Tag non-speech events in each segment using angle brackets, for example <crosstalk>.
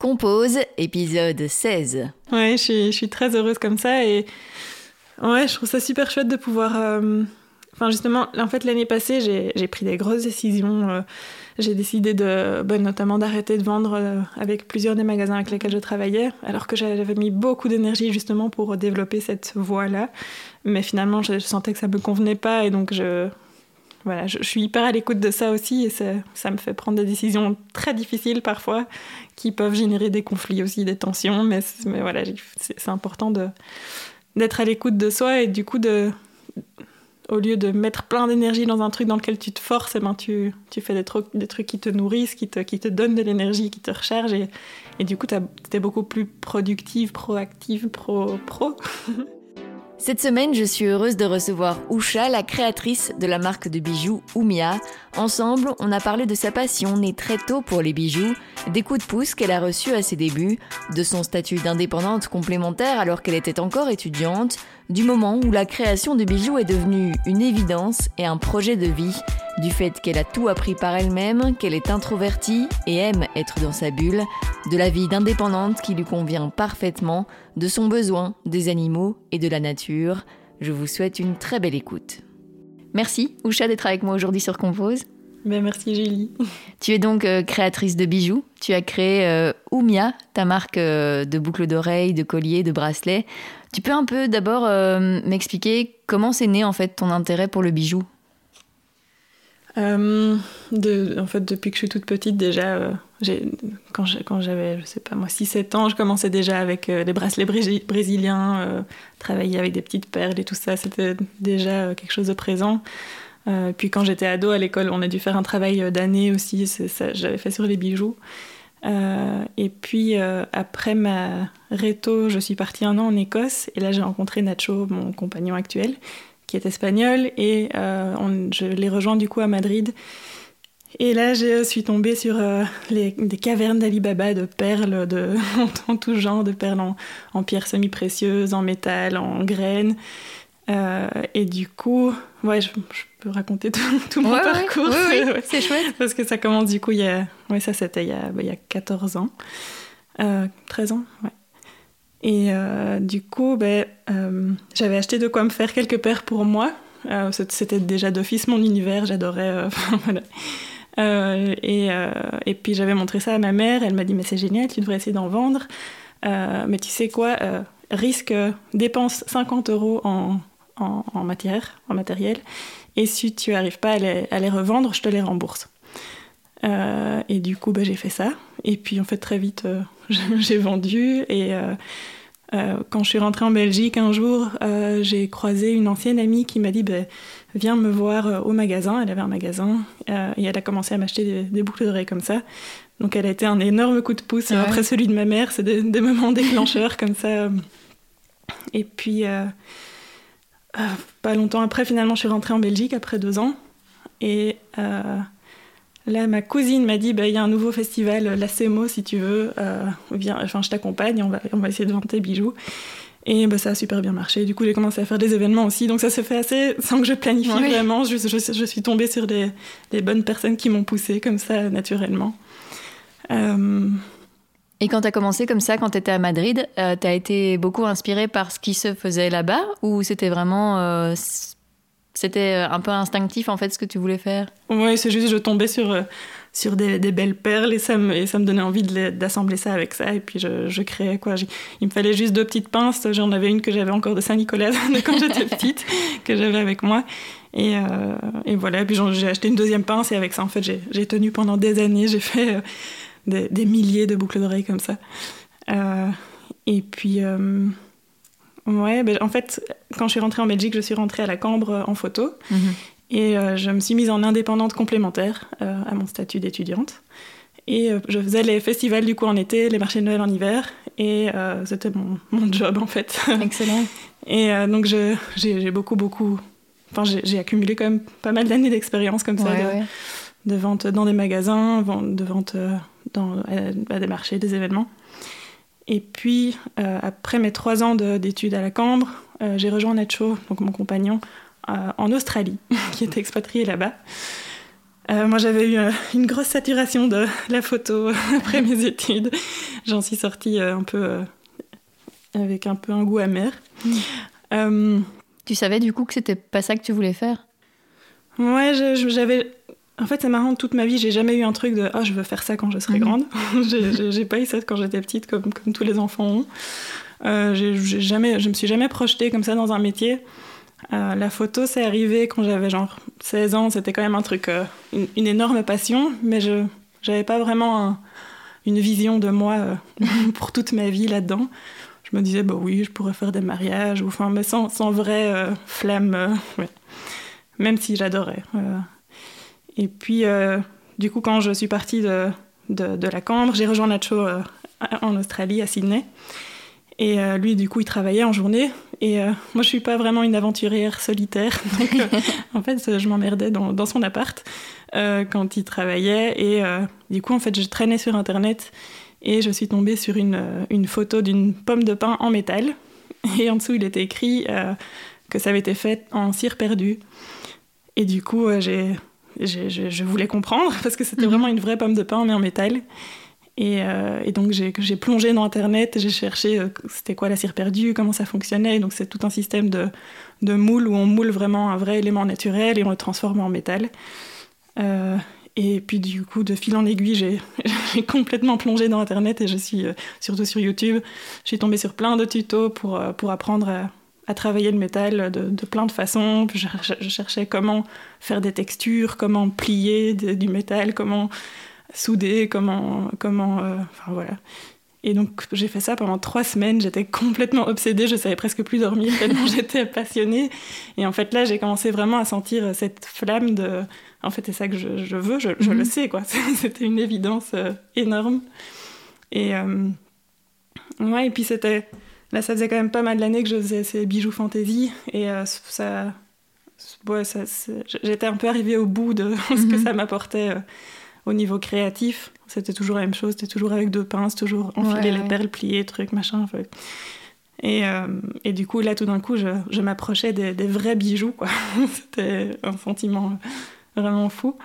Compose, épisode 16. Ouais, je suis, très heureuse comme ça et ouais, je trouve ça super chouette de pouvoir. euh, Enfin, justement, en fait, l'année passée, j'ai pris des grosses décisions. euh, J'ai décidé de, bah, notamment d'arrêter de vendre euh, avec plusieurs des magasins avec lesquels je travaillais, alors que j'avais mis beaucoup d'énergie justement pour développer cette voie-là. Mais finalement, je, je sentais que ça me convenait pas et donc je, voilà, je, suis hyper à l'écoute de ça aussi et ça, ça me fait prendre des décisions très difficiles parfois qui peuvent générer des conflits aussi, des tensions. Mais, voilà, c'est important d'être à l'écoute de soi et du coup au lieu de mettre plein d'énergie dans un truc dans lequel tu te forces, eh ben tu, tu fais des trucs, des trucs qui te nourrissent, qui te, qui te donnent de l'énergie, qui te rechargent. Et, et du coup, tu es beaucoup plus productive, proactive, pro. pro. <laughs> Cette semaine, je suis heureuse de recevoir Usha, la créatrice de la marque de bijoux Oumia. Ensemble, on a parlé de sa passion née très tôt pour les bijoux, des coups de pouce qu'elle a reçus à ses débuts, de son statut d'indépendante complémentaire alors qu'elle était encore étudiante, du moment où la création de bijoux est devenue une évidence et un projet de vie, du fait qu'elle a tout appris par elle-même, qu'elle est introvertie et aime être dans sa bulle, de la vie d'indépendante qui lui convient parfaitement, de son besoin des animaux et de la nature. Je vous souhaite une très belle écoute. Merci, Usha, d'être avec moi aujourd'hui sur Compose. Ben, merci Julie. <laughs> Tu es donc euh, créatrice de bijoux. Tu as créé euh, Oumia, ta marque euh, de boucles d'oreilles, de colliers, de bracelets. Tu peux un peu d'abord euh, m'expliquer comment c'est né en fait ton intérêt pour le bijou? Euh, en fait, depuis que je suis toute petite, déjà, euh, quand j'avais, je sais pas moi, 6-7 ans, je commençais déjà avec les bracelets brési- brésiliens, travailler avec des petites perles et tout ça, c'était déjà quelque chose de présent. Puis quand j'étais ado à l'école, on a dû faire un travail d'année aussi, j'avais fait sur les bijoux. Euh, et puis euh, après ma réto, je suis partie un an en Écosse et là j'ai rencontré Nacho, mon compagnon actuel, qui est espagnol et euh, je l'ai rejoint du coup à Madrid. Et là, je suis tombée sur des cavernes d'Ali Baba de perles de, <laughs> en, tout genre, de perles en, en pierres semi-précieuses, en métal, en graines. Euh, et du coup, ouais, je, je peux raconter tout, <laughs> tout mon parcours. Ouais. <laughs> c'est chouette. Parce que ça commence du coup, il y a, ouais, ça c'était il, y a- bah, il y a 14 ans, Euh, 13 ans, ouais. Et euh, du coup, ben, euh, j'avais acheté de quoi me faire quelques paires pour moi. C'était déjà d'office mon univers, j'adorais. <laughs> voilà. Et, et puis j'avais montré ça à ma mère, elle m'a dit mais c'est génial, tu devrais essayer d'en vendre. Mais tu sais quoi, risque, dépense 50 euros en, en, en matière, en matériel, et si tu arrives pas à les, à les revendre, je te les rembourse. Euh, et du coup, bah, j'ai fait ça. Et puis, en fait, très vite, euh, <laughs> j'ai vendu. Et euh, quand je suis rentrée en Belgique un jour, j'ai croisé une ancienne amie qui m'a dit bah, Viens me voir au magasin. Elle avait un magasin. et elle a commencé à m'acheter des, des boucles d'oreilles comme ça. Donc, elle a été un énorme coup de pouce. Ouais. Après celui de ma mère, c'est des, des moments déclencheurs comme ça. Et puis, euh, pas longtemps après, finalement, je suis rentrée en Belgique après deux ans. Et. euh, Là, ma cousine m'a dit, bah, il y a un nouveau festival, la CEMO, si tu veux, euh, viens, enfin, je t'accompagne, on va, on va essayer de vendre tes bijoux. Et bah, ça a super bien marché. Du coup, j'ai commencé à faire des événements aussi. Donc ça se fait assez sans que je planifie vraiment. Je, je- je suis tombée sur des, des bonnes personnes qui m'ont poussée comme ça, naturellement. Euh, Et quand tu as commencé comme ça, quand tu étais à Madrid, euh, tu as été beaucoup inspirée par ce qui se faisait là-bas ou c'était vraiment. euh, c'était un peu instinctif en fait ce que tu voulais faire? Ouais, c'est juste, je tombais sur, euh, sur des, des belles perles et ça, me, et ça me donnait envie d'assembler ça avec ça. Et puis je, je créais quoi. Il me fallait juste deux petites pinces. J'en avais une que j'avais encore de Saint-Nicolas <laughs> de quand j'étais <laughs> petite, que j'avais avec moi. Et, euh, et voilà, puis j'ai acheté une deuxième pince et avec ça, en fait, j'ai tenu pendant des années. J'ai fait euh, des, des milliers de boucles d'oreilles comme ça. Euh, et puis. euh, Ouais, ben, en fait, quand je suis rentrée en Belgique, je suis rentrée à la Cambre en photo. Et euh, je me suis mise en indépendante complémentaire à mon statut d'étudiante. Et je faisais les festivals du coup en été, les marchés de Noël en hiver. Et euh, c'était mon, mon job en fait. Excellent. <laughs> Et euh, donc j'ai beaucoup, beaucoup. Enfin, j'ai accumulé quand même pas mal d'années d'expérience comme ça, de, ouais. de vente dans des magasins, de vente dans, à, à des marchés, des événements. Et puis, euh, après mes trois ans de- d'études à la Cambre, euh, j'ai rejoint Nacho, donc mon compagnon, euh, en Australie, <laughs> qui était expatrié là-bas. moi, j'avais eu une grosse saturation de la photo <laughs> après mes études. J'en suis sortie un peu avec un peu un goût amer. Mm. tu savais du coup que c'était pas ça que tu voulais faire? Ouais, j'avais. En fait, c'est marrant, toute ma vie, j'ai jamais eu un truc de oh, je veux faire ça quand je serai mhm. grande. <laughs> j'ai pas eu ça quand j'étais petite, comme, comme tous les enfants ont. Euh, jamais, je me suis jamais projetée comme ça dans un métier. Euh, la photo, c'est arrivé quand j'avais genre 16 ans, c'était quand même un truc, euh, une, énorme passion, mais je n'avais pas vraiment une vision de moi euh, <laughs> pour toute ma vie là-dedans. Je me disais, bah oui, je pourrais faire des mariages, ou, enfin, mais sans, sans vraie flamme. Ouais même si j'adorais. Euh. Et puis, euh, du coup, quand je suis partie de, de, la Cambre, j'ai rejoint Nacho euh, en Australie, à Sydney. Et lui, du coup, il travaillait en journée. Et moi, je suis pas vraiment une aventurière solitaire. <laughs> En fait, je m'emmerdais dans, dans, son appart quand il travaillait. Et du coup, en fait, je traînais sur Internet et je suis tombée sur une, une photo d'une pomme de pin en métal. Et en dessous, il était écrit que ça avait été fait en cire perdue. Et du coup, euh, j'ai, je voulais comprendre parce que c'était mhm. vraiment une vraie pomme de pain mais en métal. Et, euh, et donc j'ai plongé dans Internet, j'ai cherché euh, c'était quoi la cire perdue, comment ça fonctionnait. donc c'est tout un système de, de, moule où on moule vraiment un vrai élément naturel et on le transforme en métal. et puis du coup, de fil en aiguille, j'ai <laughs> complètement plongé dans Internet et je suis surtout sur YouTube. Je suis tombée sur plein de tutos pour, pour apprendre à, à travailler le métal de, plein de façons. Je, cherchais comment faire des textures, comment plier du métal, comment souder, comment... comment euh, enfin voilà. Et donc j'ai fait ça pendant trois semaines, j'étais complètement obsédée, je savais presque plus dormir tellement <laughs> j'étais passionnée. Et en fait là j'ai commencé vraiment à sentir cette flamme de... En fait c'est ça que je, veux, je, le mhm. sais quoi. <laughs> C'était une évidence euh, énorme. Et, euh, ouais, et puis c'était Là, ça faisait quand même pas mal d'années que je faisais ces bijoux fantasy et euh, ça, ça j'étais un peu arrivée au bout de <laughs> ce que mhm. ça m'apportait euh, au niveau créatif. C'était toujours la même chose, c'était toujours avec deux pinces, toujours enfiler les perles, plier, trucs, machin. Et, euh, et, du coup, là, tout d'un coup, je, je m'approchais des, des, vrais bijoux, quoi. <laughs> c'était un sentiment vraiment fou.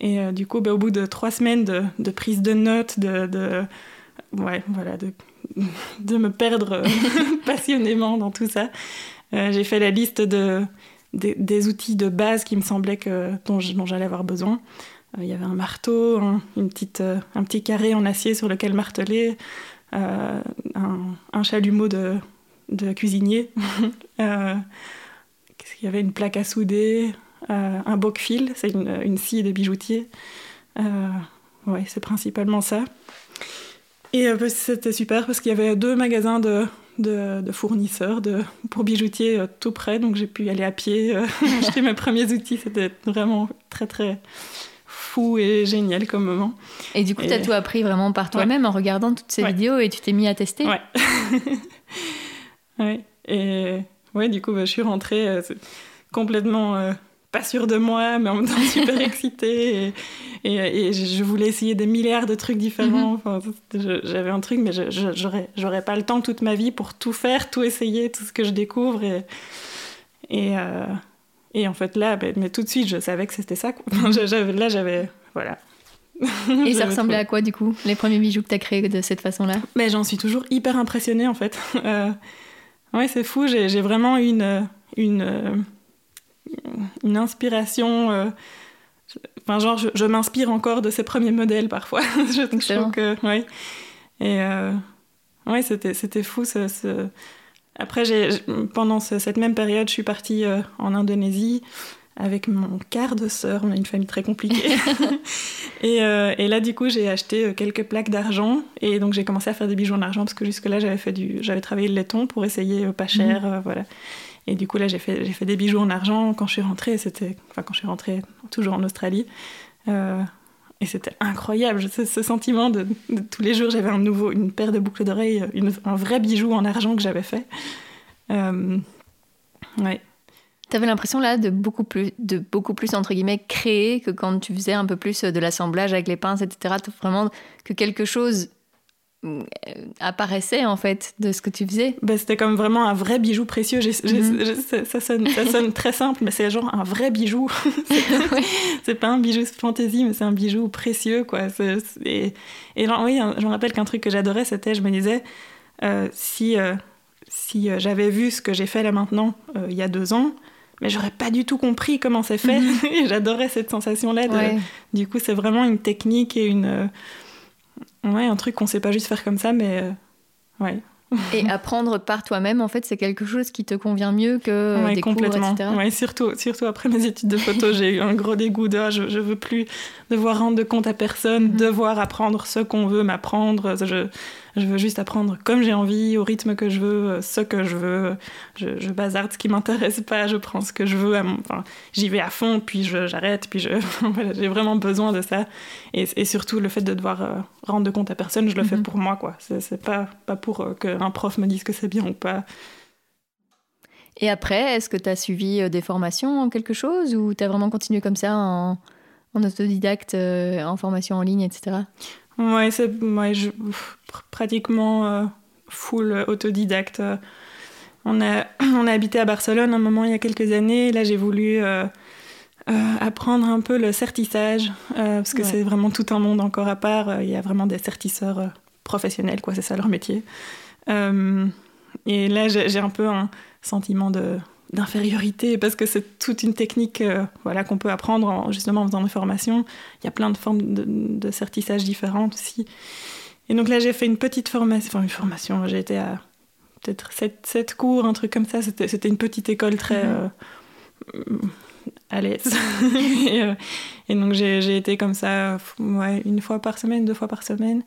Et du coup, bah, au bout de trois semaines de, de prise de notes, de, de ouais, voilà, de <laughs> de me perdre euh, <laughs> passionnément dans tout ça. Euh, j'ai fait la liste de, des, outils de base qui me semblaient que, dont, j'allais avoir besoin. Euh, il y avait un marteau, un, une petite, un petit carré en acier sur lequel marteler, un, chalumeau de, de cuisinier. <laughs> Qu'est-ce qu'il y avait? Une plaque à souder, un boc-fil, c'est une, une, scie de bijoutier. ouais, c'est principalement ça. Et euh, c'était super parce qu'il y avait deux magasins de, de, fournisseurs de, pour bijoutiers euh, tout près, donc j'ai pu aller à pied, euh, <laughs> acheter mes premiers outils. C'était vraiment très très fou et génial comme moment. Et du coup, tu as tout appris vraiment par toi-même en regardant toutes ces vidéos et tu t'es mis à tester Ouais. <laughs> ouais. Et ouais, du coup, bah, je suis rentrée complètement pas sûre de moi, mais en même temps super <laughs> excitée. Et, et, je voulais essayer des milliards de trucs différents. Mhm. J'avais un truc, mais j'aurais pas le temps toute ma vie pour tout faire, tout essayer, tout ce que je découvre. Et, et, euh, et en fait, là, ben, mais tout de suite, je savais que c'était ça. là, j'avais. Voilà. Et ça ressemblait à quoi du coup Les premiers bijoux que tu as créés de cette façon-là? Mais j'en suis toujours hyper impressionnée en fait. <laughs> Euh, ouais, c'est fou, j'ai vraiment une, une, une inspiration. Euh, enfin, genre, je, m'inspire encore de ces premiers modèles parfois. <laughs> je, trouve que, ouais. Et euh, ouais, c'était, c'était fou. Ce, Après, j'ai, pendant cette même période, je suis partie euh, en Indonésie avec mon quart de sœur. On a une famille très compliquée. <laughs> et, et, là, du coup, j'ai acheté quelques plaques d'argent. Et donc, j'ai commencé à faire des bijoux en argent parce que jusque-là, j'avais, fait du... j'avais travaillé le laiton pour essayer pas cher. Mhm. voilà. Et du coup, là, j'ai fait, j'ai fait des bijoux en argent quand je suis rentrée. C'était, enfin, quand je suis rentrée, toujours en Australie. Euh, et c'était incroyable, ce, sentiment de, tous les jours, j'avais un nouveau, une paire de boucles d'oreilles, un vrai bijou en argent que j'avais fait. Euh, ouais. T'avais l'impression là de beaucoup plus, de beaucoup plus entre guillemets créer que quand tu faisais un peu plus de l'assemblage avec les pinces, etc. Vraiment que quelque chose apparaissait en fait de ce que tu faisais. Ben, c'était comme vraiment un vrai bijou précieux. Mhm. ça, sonne, ça, sonne, très simple, mais c'est genre un vrai bijou. <laughs> c'est pas, un bijou fantaisie, mais c'est un bijou précieux. Quoi. et, oui, je me rappelle qu'un truc que j'adorais, c'était, je me disais, euh, si, euh, si euh, j'avais vu ce que j'ai fait là maintenant, il y a deux ans, mais j'aurais pas du tout compris comment c'est fait. Mhm. <laughs> J'adorais cette sensation-là. Du coup, c'est vraiment une technique et une Ouais, un truc qu'on sait pas juste faire comme ça, mais euh, ouais. Et <laughs> apprendre par toi-même, en fait, c'est quelque chose qui te convient mieux que des complètement. cours, etc. Ouais, surtout, surtout après mes études de photo, j'ai eu un gros dégoût de ah, je, je veux plus devoir rendre de compte à personne, mhm. devoir apprendre ce qu'on veut m'apprendre. Je, je veux juste apprendre comme j'ai envie, au rythme que je veux, ce que je veux. Je, je bazarde ce qui m'intéresse pas, je prends ce que je veux. Enfin, j'y vais à fond, puis j'arrête, puis je, <laughs> j'ai vraiment besoin de ça. Et, et, surtout, le fait de devoir euh, rendre compte à personne, je le fais mhm. pour moi, quoi. C'est, pas, pas pour euh, qu'un prof me dise que c'est bien ou pas. Et après, est-ce que tu as suivi euh, des formations en quelque chose ou tu as vraiment continué comme ça en, en autodidacte, en formation en ligne, etc. Ouais, c'est je, pratiquement euh, full autodidacte. On a, <clears throat> on a habité à Barcelone un moment il y a quelques années. Là, j'ai voulu euh, euh, apprendre un peu le certissage, parce que c'est vraiment tout un monde encore à part. Il y a vraiment des certisseurs professionnels, quoi, c'est ça leur métier. et là, j'ai un peu un sentiment de d'infériorité parce que c'est toute une technique euh, voilà qu'on peut apprendre en, justement en faisant des formations. Il y a plein de formes de, de certissage différentes aussi. Et donc là j'ai fait une petite formation enfin une formation. J'ai été à peut-être 7, cours un truc comme ça. C'était une petite école très mhm. euh, à l'aise. <laughs> Et, euh, et, donc j'ai été comme ça ouais, une fois par semaine deux fois par semaine.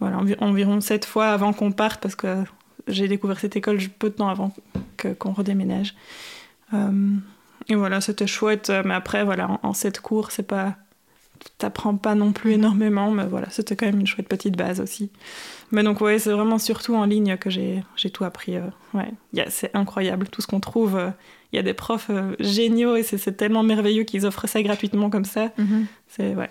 Voilà environ sept fois avant qu'on parte parce que j'ai découvert cette école peu de temps avant qu'on redéménage. Euh, et voilà, c'était chouette. Mais après, voilà, en, cette cours, c'est pas. T'apprends pas non plus énormément, mais voilà, c'était quand même une chouette petite base aussi. Mais donc, ouais, c'est vraiment surtout en ligne que j'ai tout appris. Euh, ouais, c'est incroyable tout ce qu'on trouve. Euh, il y a des profs géniaux et c'est tellement merveilleux qu'ils offrent ça gratuitement comme ça. Mm-hmm. C'est, ouais.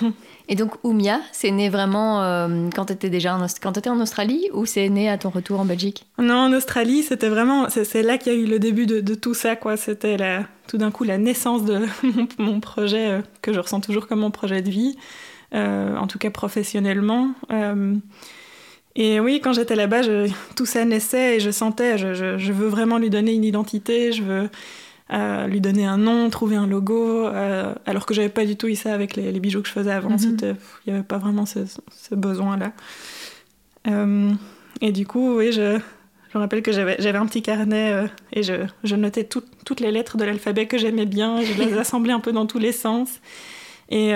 <laughs> Et donc Oumia, c'est né vraiment euh, quand tu étais déjà en, quand étais en Australie ou c'est né à ton retour en Belgique? Non, en Australie, c'était vraiment c'est là qu'il y a eu le début de, tout ça quoi. C'était tout d'un coup la naissance de <laughs> mon, projet euh, que je ressens toujours comme mon projet de vie, euh, en tout cas professionnellement. Et oui, quand j'étais là-bas, tout ça naissait et je sentais, je, je, veux vraiment lui donner une identité, je veux lui donner un nom, trouver un logo, euh, alors que j'avais pas du tout eu ça avec les, bijoux que je faisais avant. Il n'y avait pas vraiment ce, besoin-là. Euh, et du coup, oui, je, je me rappelle que j'avais un petit carnet euh, et je, je notais toutes les lettres de l'alphabet que j'aimais bien. Je les <laughs> assemblais un peu dans tous les sens. Et,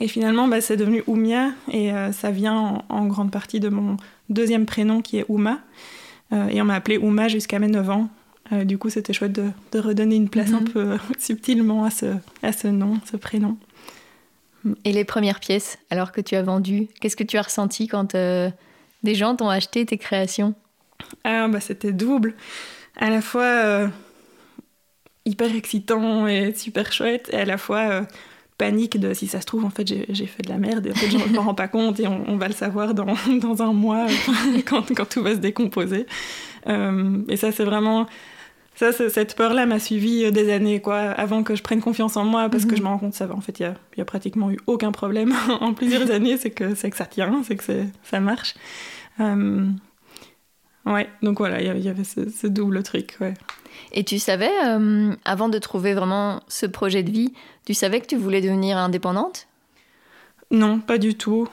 et finalement, bah, c'est devenu Oumia et ça vient en, en, grande partie de mon deuxième prénom qui est Ouma. et on m'a appelé Ouma jusqu'à mes 9 ans. Euh, du coup, c'était chouette de, redonner une place un mhm. peu subtilement à ce, à ce nom, ce prénom. Et les premières pièces, alors que tu as vendu, qu'est-ce que tu as ressenti quand euh, des gens t'ont acheté tes créations? Ah, bah, C'était double. À la fois euh, hyper excitant et super chouette, et à la fois panique de si ça se trouve, en fait, j'ai fait de la merde, et en fait, je ne me rends pas compte, et on, va le savoir dans, <laughs> dans un mois, <laughs> quand, quand, tout va se décomposer. et ça, c'est vraiment ça, cette peur-là m'a suivi euh, des années, quoi, avant que je prenne confiance en moi, parce que mhm. je me rends compte, ça va, en fait, il y a, pratiquement eu aucun problème <laughs> en plusieurs années, c'est que, que ça tient, c'est que ça marche. Euh, ouais, donc voilà, il y avait ce, double truc, ouais. Et tu savais, euh, avant de trouver vraiment ce projet de vie, tu savais que tu voulais devenir indépendante? Non, pas du tout.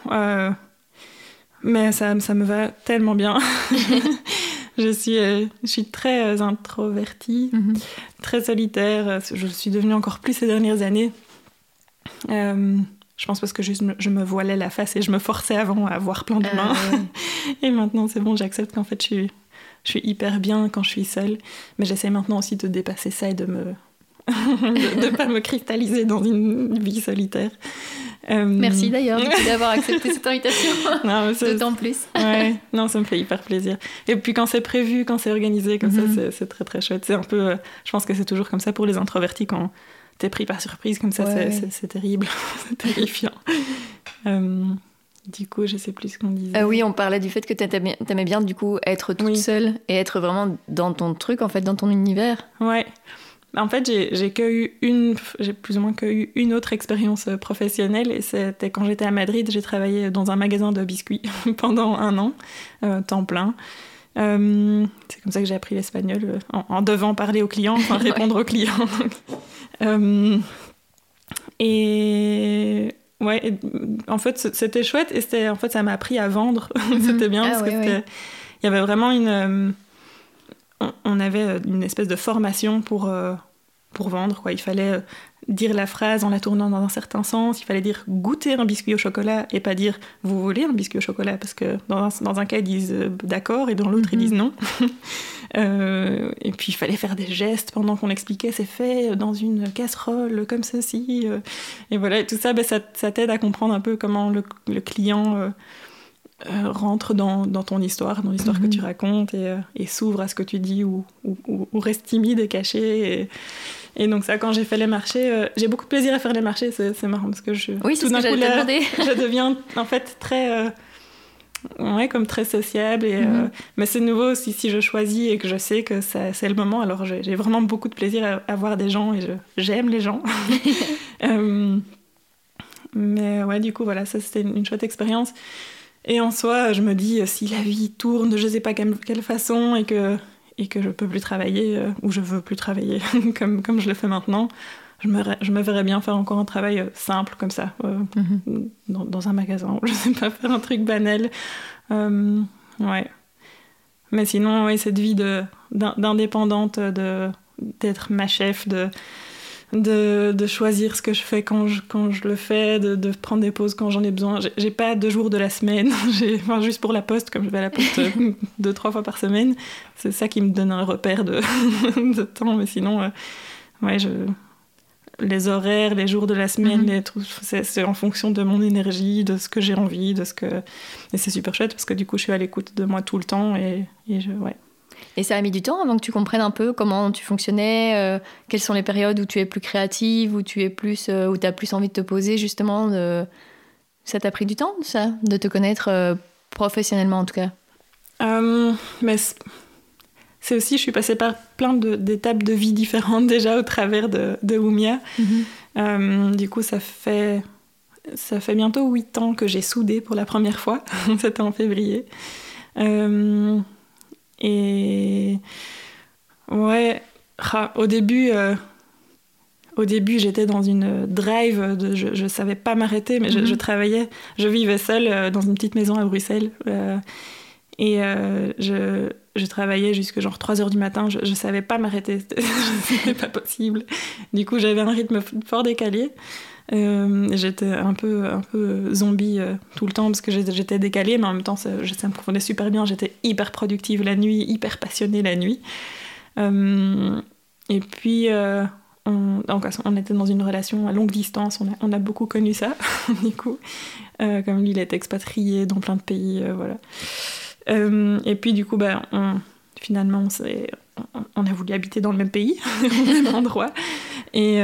mais ça, ça me va tellement bien. <laughs> je, suis, euh, je suis très euh, introvertie, mhm. très solitaire. Je suis devenue encore plus ces dernières années. Euh, je pense parce que juste je me voilais la face et je me forçais avant à voir plein de mains. <laughs> et maintenant, c'est bon, j'accepte qu'en fait, je suis, je suis hyper bien quand je suis seule. Mais j'essaie maintenant aussi de dépasser ça et de me <laughs> de ne pas me cristalliser dans une vie solitaire. Euh, Merci d'ailleurs d'avoir accepté cette invitation. <laughs> D'autant plus. ouais, non, ça me fait hyper plaisir. Et puis quand c'est prévu, quand c'est organisé, comme ça, mhm. c'est très très chouette. C'est un peu, euh, je pense que c'est toujours comme ça pour les introvertis quand t'es pris par surprise, comme ça, c'est terrible, <laughs> c'est terrifiant. Euh, du coup, je sais plus ce qu'on disait. Euh, oui, on parlait du fait que tu aimais bien, du coup, être toute seule et être vraiment dans ton truc, en fait, dans ton univers. Ouais. En fait, j'ai que eu une, j'ai plus ou moins que eu une autre expérience euh, professionnelle et c'était quand j'étais à Madrid. J'ai travaillé dans un magasin de biscuits <laughs> pendant un an, euh, temps plein. Euh, c'est comme ça que j'ai appris l'espagnol en, devant parler aux clients, enfin <laughs> répondre aux clients. et ouais, en fait, c'était chouette et c'était, en fait, ça m'a appris à vendre. <laughs> Mhm. c'était bien ah parce qu'il que il y avait vraiment une on avait une espèce de formation pour, euh, pour vendre. Quoi. Il fallait euh, dire la phrase en la tournant dans un certain sens. Il fallait dire goûter un biscuit au chocolat et pas dire vous voulez un biscuit au chocolat parce que dans un, dans un cas ils disent euh, d'accord et dans l'autre ils disent non. <laughs> et puis il fallait faire des gestes pendant qu'on expliquait c'est fait dans une casserole comme ceci. et voilà, et tout ça, ben, ça, ça t'aide à comprendre un peu comment le, le client euh, rentre dans, dans, ton histoire, dans l'histoire que tu mhm. racontes et, euh, et s'ouvre à ce que tu dis ou, ou, reste timide et caché. Et, et donc ça, quand j'ai fait les marchés, euh, j'ai beaucoup de plaisir à faire les marchés, c'est marrant parce que je, oui, tout d'un coup, <laughs> je deviens en fait très... ouais, comme très sociable. Et, mhm. mais c'est nouveau si, si je choisis et que je sais que c'est le moment. Alors j'ai vraiment beaucoup de plaisir à, voir des gens et j'aime les gens. <laughs> mais ouais, du coup, voilà, ça c'était une, une chouette expérience. Et en soi, je me dis, euh, si la vie tourne de je sais pas quelle, façon et que, et que je peux plus travailler, euh, ou je veux plus travailler <laughs> comme, comme je le fais maintenant, je me, je me verrais bien faire encore un travail euh, simple comme ça, mhm. dans, dans, un magasin. <laughs> Je sais pas faire un truc banal. ouais. Mais sinon, oui, cette vie d'indépendante, d'être ma chef, de de, de, choisir ce que je fais quand je, quand je le fais, de, de prendre des pauses quand j'en ai besoin. J'ai pas deux jours de la semaine, <laughs> enfin, juste pour la poste, comme je vais à la poste euh, <laughs> deux, trois fois par semaine. C'est ça qui me donne un repère de, de temps, mais sinon, euh, ouais, je... les horaires, les jours de la semaine, mm-hmm. c'est en fonction de mon énergie, de ce que j'ai envie, de ce que... Et c'est super chouette parce que du coup, je suis à l'écoute de moi tout le temps et, et je... Ouais. Et ça a mis du temps avant que tu comprennes un peu comment tu fonctionnais, euh, quelles sont les périodes où tu es plus créative, où tu es plus, euh, où as plus envie de te poser justement. Ça t'a pris du temps, ça, de te connaître euh, professionnellement en tout cas? mais c'est aussi, je suis passée par plein d'étapes de, vie différentes <laughs> déjà au travers de, de Oumia. Mhm. du coup, ça fait ça fait bientôt huit ans que j'ai soudé pour la première fois. <laughs> C'était en février. Et ouais, au début, euh, au début, j'étais dans une drive, de, je, ne savais pas m'arrêter, mais je, mhm. travaillais, je vivais seule euh, dans une petite maison à Bruxelles. Euh, et je, je, travaillais jusque genre 3 heures du matin, je, ne savais pas m'arrêter, <laughs> c'était pas possible. Du coup, j'avais un rythme fort décalé. Euh, j'étais un peu, un peu zombie euh, tout le temps parce que j'étais décalée, mais en même temps, ça, me confondait super bien. J'étais hyper productive la nuit, hyper passionnée la nuit. Euh, et puis, on, donc, on était dans une relation à longue distance, on a, on a beaucoup connu ça, <laughs> du coup. comme lui, il est expatrié dans plein de pays, voilà. Et puis, du coup, on, finalement, on, on, a voulu habiter dans le même pays, <laughs> au même endroit. Et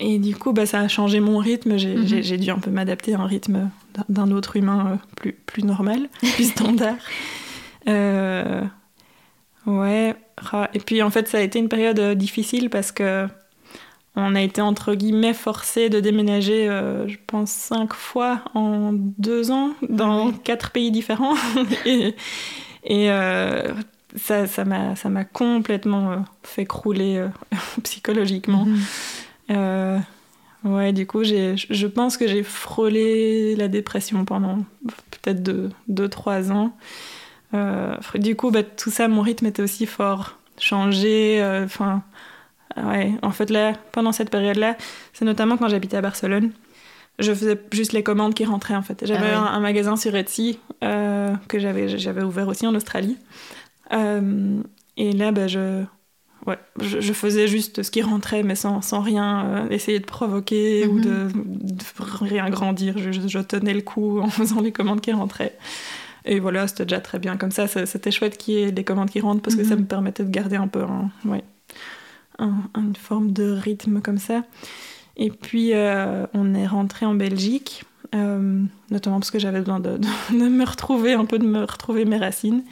et du coup, bah, ça a changé mon rythme. J'ai mhm. dû un peu m'adapter à un rythme d'un autre humain euh, plus, plus normal, <laughs> plus standard. Euh, ouais. Et puis, en fait, ça a été une période euh, difficile parce que on a été, entre guillemets, forcé de déménager, je pense, cinq fois en deux ans dans quatre pays différents. <laughs> et, et ça m'a complètement fait crouler <laughs> psychologiquement. Mhm. Euh, ouais, du coup, je pense que j'ai frôlé la dépression pendant peut-être 2-3 ans. Euh, du coup, bah, tout ça, mon rythme était aussi fort changé. Euh, enfin, ouais. En fait, là, pendant cette période-là, c'est notamment quand j'habitais à Barcelone. Je faisais juste les commandes qui rentraient en fait. J'avais ah un, magasin sur Etsy que j'avais ouvert aussi en Australie. et là, bah, je, ouais, je, faisais juste ce qui rentrait, mais sans, sans rien euh, essayer de provoquer ou de, mhm. rien grandir. Je, je, tenais le coup en <laughs> faisant les commandes qui rentraient. Et voilà, c'était déjà très bien. Comme ça, c'était chouette qu'il y ait des commandes qui rentrent parce que ça mhm. me permettait de garder un peu ouais, une forme de rythme comme ça. Et puis, euh, on est rentré en Belgique notamment parce que j'avais besoin de, me retrouver, un peu de me retrouver mes racines.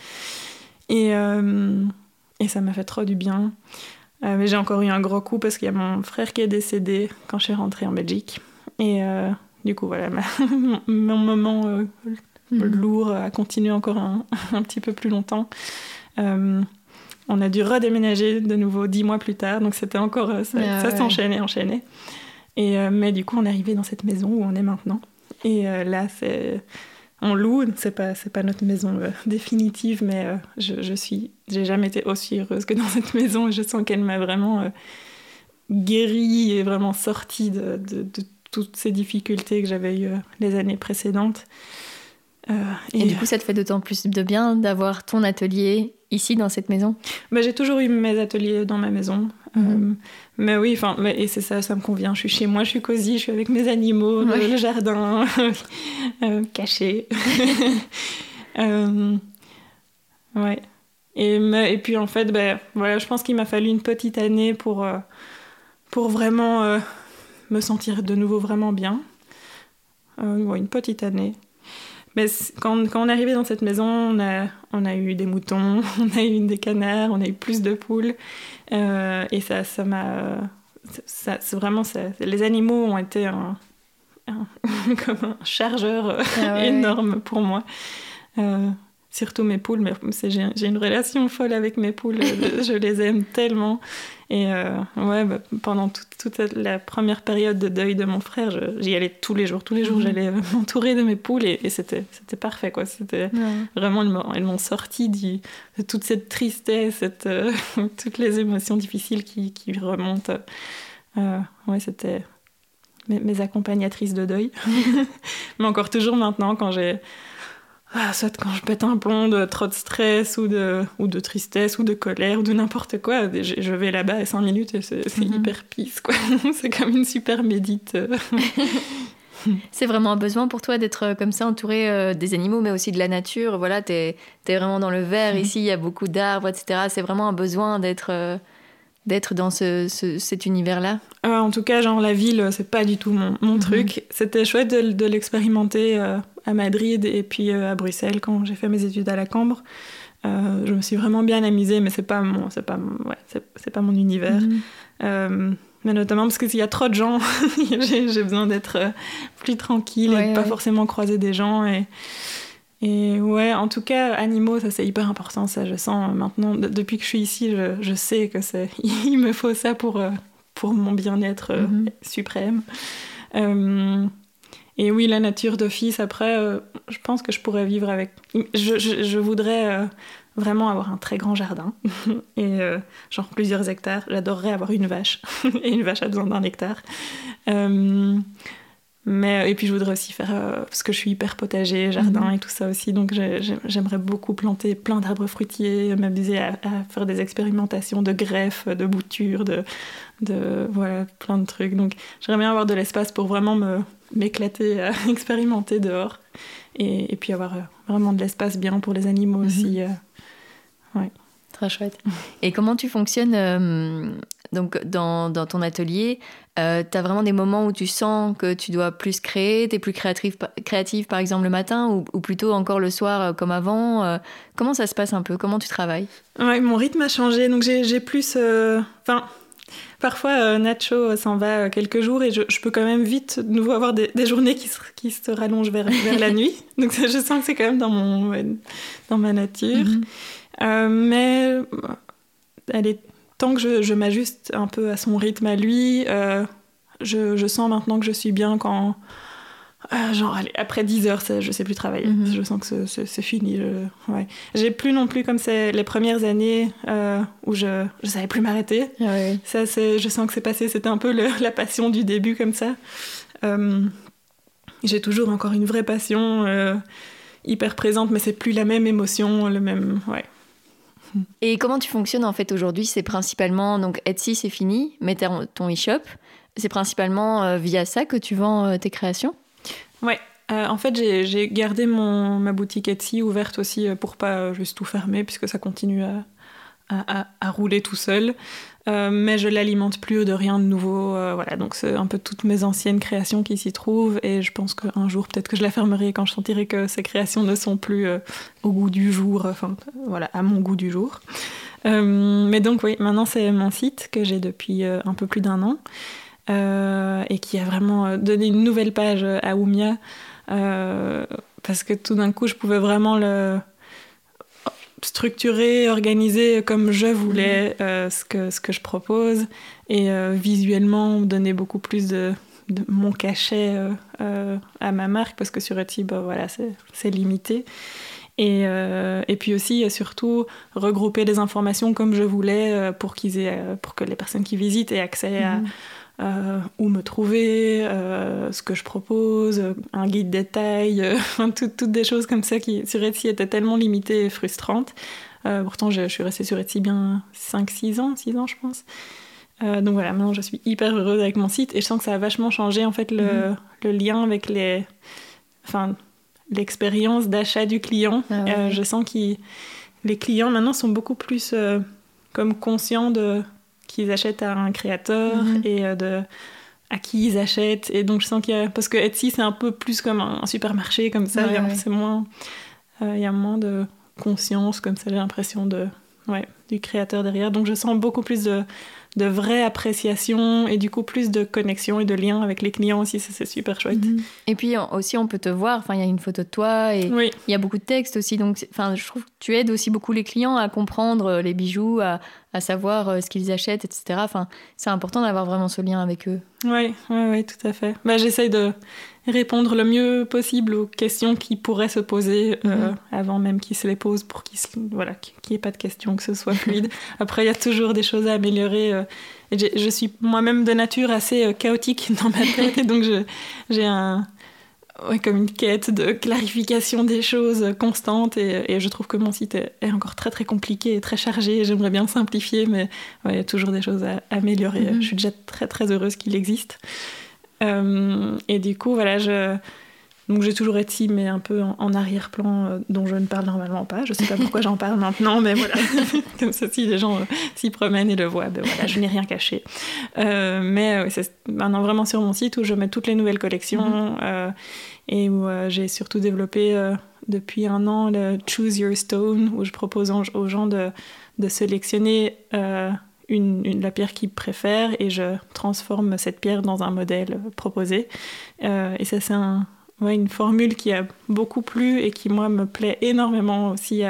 Et, et ça m'a fait trop du bien. mais j'ai encore eu un gros coup parce qu'il y a mon frère qui est décédé quand je suis rentrée en Belgique. Et du coup, voilà, <laughs> mon moment mhm. lourd a continué encore un, <laughs> un, petit peu plus longtemps. On a dû redéménager de nouveau dix mois plus tard, donc c'était encore euh, ça, ah s'enchaînait, enchaînait. Et euh, mais du coup, on est arrivé dans cette maison où on est maintenant. Et euh, là, c'est on loue, c'est pas c'est pas notre maison <laughs> définitive, mais je, je, suis j'ai jamais été aussi heureuse que dans <laughs> cette maison. Et je sens qu'elle m'a vraiment guérie et vraiment sortie de, de, de, toutes ces difficultés que j'avais eues les années précédentes. et, du coup, ça te fait d'autant plus de bien d'avoir ton atelier ici dans cette maison? Bah, J'ai toujours eu mes ateliers dans ma maison. Euh, mais oui, enfin, et c'est ça, ça me convient. Je suis chez moi, je suis cosy, je suis avec mes animaux, le, jardin, <laughs> euh, caché. <laughs> euh, ouais. Et, et, puis en fait, ben, voilà, je pense qu'il m'a fallu une petite année pour, pour vraiment me sentir de nouveau vraiment bien. Une petite année. Mais quand, quand, on est arrivé dans cette maison, on a, on a eu des moutons, <laughs> on a eu des canards, on a eu plus de poules. Euh, et ça, ça m'a. Ça, c'est vraiment. Ça, les animaux ont été un, <laughs> comme un chargeur ah énorme pour moi. Euh, surtout mes poules, mais j'ai une relation folle avec mes poules, je les aime tellement. Et euh, ouais, bah, pendant toute, la première période de deuil de mon frère, j'y allais tous les jours. Tous les jours, mhm. j'allais <laughs> m'entourer de mes poules et, c'était parfait. quoi. C'était vraiment, elles m'ont sorti de toute cette tristesse, cette, euh, <laughs> toutes les émotions difficiles qui, qui remontent. Euh, ouais, c'était mes, mes, accompagnatrices de deuil. <laughs> Mais encore toujours maintenant, quand j'ai ah, soit quand je pète un plomb de trop de stress ou de, ou de tristesse ou de colère ou de n'importe quoi, je, vais là-bas et 5 minutes et c'est mhm. hyper pisse, quoi. <laughs> c'est comme une super médite. <laughs> c'est vraiment un besoin pour toi d'être euh, comme ça entouré euh, des animaux mais aussi de la nature. Voilà, t'es es vraiment dans le vert, mhm. ici il y a beaucoup d'arbres, etc. C'est vraiment un besoin d'être... Euh, d'être dans ce, cet univers-là En tout cas, genre la ville, c'est pas du tout mon, mon mhm. truc. C'était chouette de, de l'expérimenter à Madrid et puis euh, à Bruxelles quand j'ai fait mes études à la Cambre. Euh, je me suis vraiment bien amusée, mais c'est pas mon, c'est pas, ouais, c'est, pas mon univers. Mhm. Euh, mais notamment parce qu'il y a trop de gens, <laughs> j'ai, besoin d'être plus tranquille et pas forcément croiser des gens. Et, et ouais, en tout cas, animaux, ça c'est hyper important. Ça, je sens maintenant, depuis que je suis ici, je, je sais que c'est, <laughs> il me faut ça pour, pour mon bien-être mhm. suprême. Et oui, la nature d'office, après, euh, je pense que je pourrais vivre avec. Je, je, voudrais euh, vraiment avoir un très grand jardin <laughs> et euh, genre plusieurs hectares. J'adorerais avoir une vache <laughs> et une vache a besoin d'un hectare. Mais et puis je voudrais aussi faire parce que je suis hyper potager, jardin mhm. et tout ça aussi. Donc j'aimerais beaucoup planter plein d'arbres fruitiers, m'amuser à, à, faire des expérimentations de greffe, de bouture, de, de voilà plein de trucs. Donc j'aimerais bien avoir de l'espace pour vraiment me m'éclater à <laughs> expérimenter dehors. Et, et, puis avoir euh, vraiment de l'espace bien pour les animaux mhm. aussi. Euh, ouais. Très chouette. Et comment tu fonctionnes euh, donc dans, dans, ton atelier euh, Tu as vraiment des moments où tu sens que tu dois plus créer, tu es plus créative, créative par exemple le matin ou, ou plutôt encore le soir comme avant Comment ça se passe un peu? Comment tu travailles? Mon rythme a changé. Donc j'ai plus... Enfin Parfois, euh, Nacho s'en va euh, quelques jours et je, peux quand même vite de nouveau avoir des, journées qui se, qui se rallongent vers, <laughs> vers la nuit. Donc je sens que c'est quand même dans, mon, dans ma nature. Mhm. Euh, mais est tant que je, je m'ajuste un peu à son rythme à lui, je, je, sens maintenant que je suis bien quand ah, genre, allez, après 10 heures, ça, je sais plus travailler. Mhm. Je sens que c'est fini. Ouais. J'ai plus non plus comme c'est les premières années euh, où je je savais plus m'arrêter. Ah ça, je sens que c'est passé. C'était un peu la passion du début comme ça. Euh, j'ai toujours encore une vraie passion euh, hyper présente, mais c'est plus la même émotion, le même. Ouais. Et comment tu fonctionnes en fait aujourd'hui? C'est principalement donc Etsy, c'est fini, mais ton e-shop. C'est principalement via ça que tu vends tes créations? Ouais. Euh, en fait, j'ai gardé mon, ma boutique Etsy ouverte aussi euh, pour pas juste tout fermer, puisque ça continue à, à, rouler tout seul. euh, mais je l'alimente plus de rien de nouveau. Euh, voilà, donc c'est un peu toutes mes anciennes créations qui s'y trouvent et je pense qu'un jour peut-être que je la fermerai quand je sentirai que ces créations ne sont plus euh, au goût du jour, enfin voilà, à mon goût du jour. mais donc oui, maintenant c'est mon site que j'ai depuis un peu plus d'un an et qui a vraiment donné une nouvelle page à Oumia parce que tout d'un coup je pouvais vraiment le structuré, organisé comme je voulais mhm. euh, ce, que, ce que je propose et euh, visuellement donner beaucoup plus de, mon cachet euh, à ma marque parce que sur Etsy, bah, voilà, c'est limité. Et, et, puis aussi, surtout, regrouper les informations comme je voulais pour, qu'ils pour que les personnes qui visitent aient accès à, mhm. Euh, où me trouver, euh, ce que je propose, un guide détail, euh, <laughs> toutes des choses comme ça qui sur Etsy étaient tellement limitées et frustrantes. pourtant, je, suis restée sur Etsy bien 5-6 ans, 6 ans je pense. donc voilà, maintenant je suis hyper heureuse avec mon site et je sens que ça a vachement changé en fait le, mhm. le lien avec les, enfin, l'expérience d'achat du client. Ah je sens que les clients maintenant sont beaucoup plus comme conscients de qu'ils achètent à un créateur mhm. et euh, de à qui ils achètent. Et donc je sens qu'il y a... Parce que Etsy, c'est un peu plus comme un supermarché, comme ça. C'est moins... Euh, il y a moins de conscience, comme ça, j'ai l'impression, de... Ouais, du créateur derrière. Donc je sens beaucoup plus de de vraie appréciation et du coup plus de connexion et de lien avec les clients aussi, ça c'est super chouette. Mhm. Et puis aussi on peut te voir, enfin il y a une photo de toi et il y a beaucoup de textes aussi, donc enfin je trouve que tu aides aussi beaucoup les clients à comprendre euh, les bijoux, à, à savoir euh, ce qu'ils achètent, etc. Enfin c'est important d'avoir vraiment ce lien avec eux. Oui, oui, oui, tout à fait. Bah, J'essaye de répondre le mieux possible aux questions qui pourraient se poser euh, mhm. avant même qu'ils se les posent pour qu'il voilà, n'y ait pas de questions, que ce soit fluide. <laughs> Après, il y a toujours des choses à améliorer. Euh, je suis moi-même de nature assez chaotique <laughs> dans ma tête et donc j'ai un, ouais, comme une quête de clarification des choses constante et, je trouve que mon site est, encore très très compliqué et très chargé. J'aimerais bien simplifier, mais il y a toujours des choses à améliorer. Mhm. Je suis déjà très très heureuse qu'il existe. Euh, et du coup, voilà, je. Donc j'ai toujours été mais un peu en, arrière-plan, euh, dont je ne parle normalement pas. Je sais pas pourquoi j'en parle maintenant, mais voilà. <laughs> Comme ça, si les gens euh, s'y promènent et le voient, ben voilà, je n'ai rien caché. mais c'est maintenant vraiment sur mon site où je mets toutes les nouvelles collections mhm. et où j'ai surtout développé depuis un an le Choose Your Stone, où je propose aux gens de, de sélectionner une, la pierre qu'ils préfèrent et je transforme cette pierre dans un modèle proposé. Euh, et ça, c'est un, une formule qui a beaucoup plu et qui, moi, me plaît énormément aussi.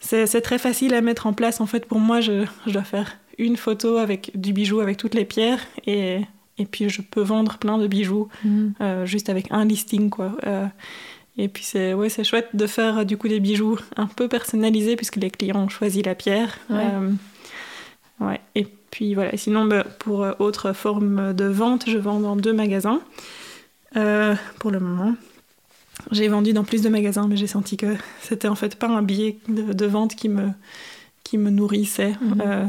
C'est très facile à mettre en place. En fait, pour moi, je, je, dois faire une photo avec du bijou avec toutes les pierres et, et puis je peux vendre plein de bijoux mm. euh, juste avec un listing, quoi. Euh, et puis c'est ouais, c'est chouette de faire du coup des bijoux un peu personnalisés puisque les clients ont choisi la pierre. Ouais. Et puis voilà, sinon bah, pour euh, autre forme de vente, je vends dans deux magasins euh, pour le moment. J'ai vendu dans plus de magasins, mais j'ai senti que c'était en fait pas un billet de, vente qui me, qui me nourrissait. Mhm. Euh,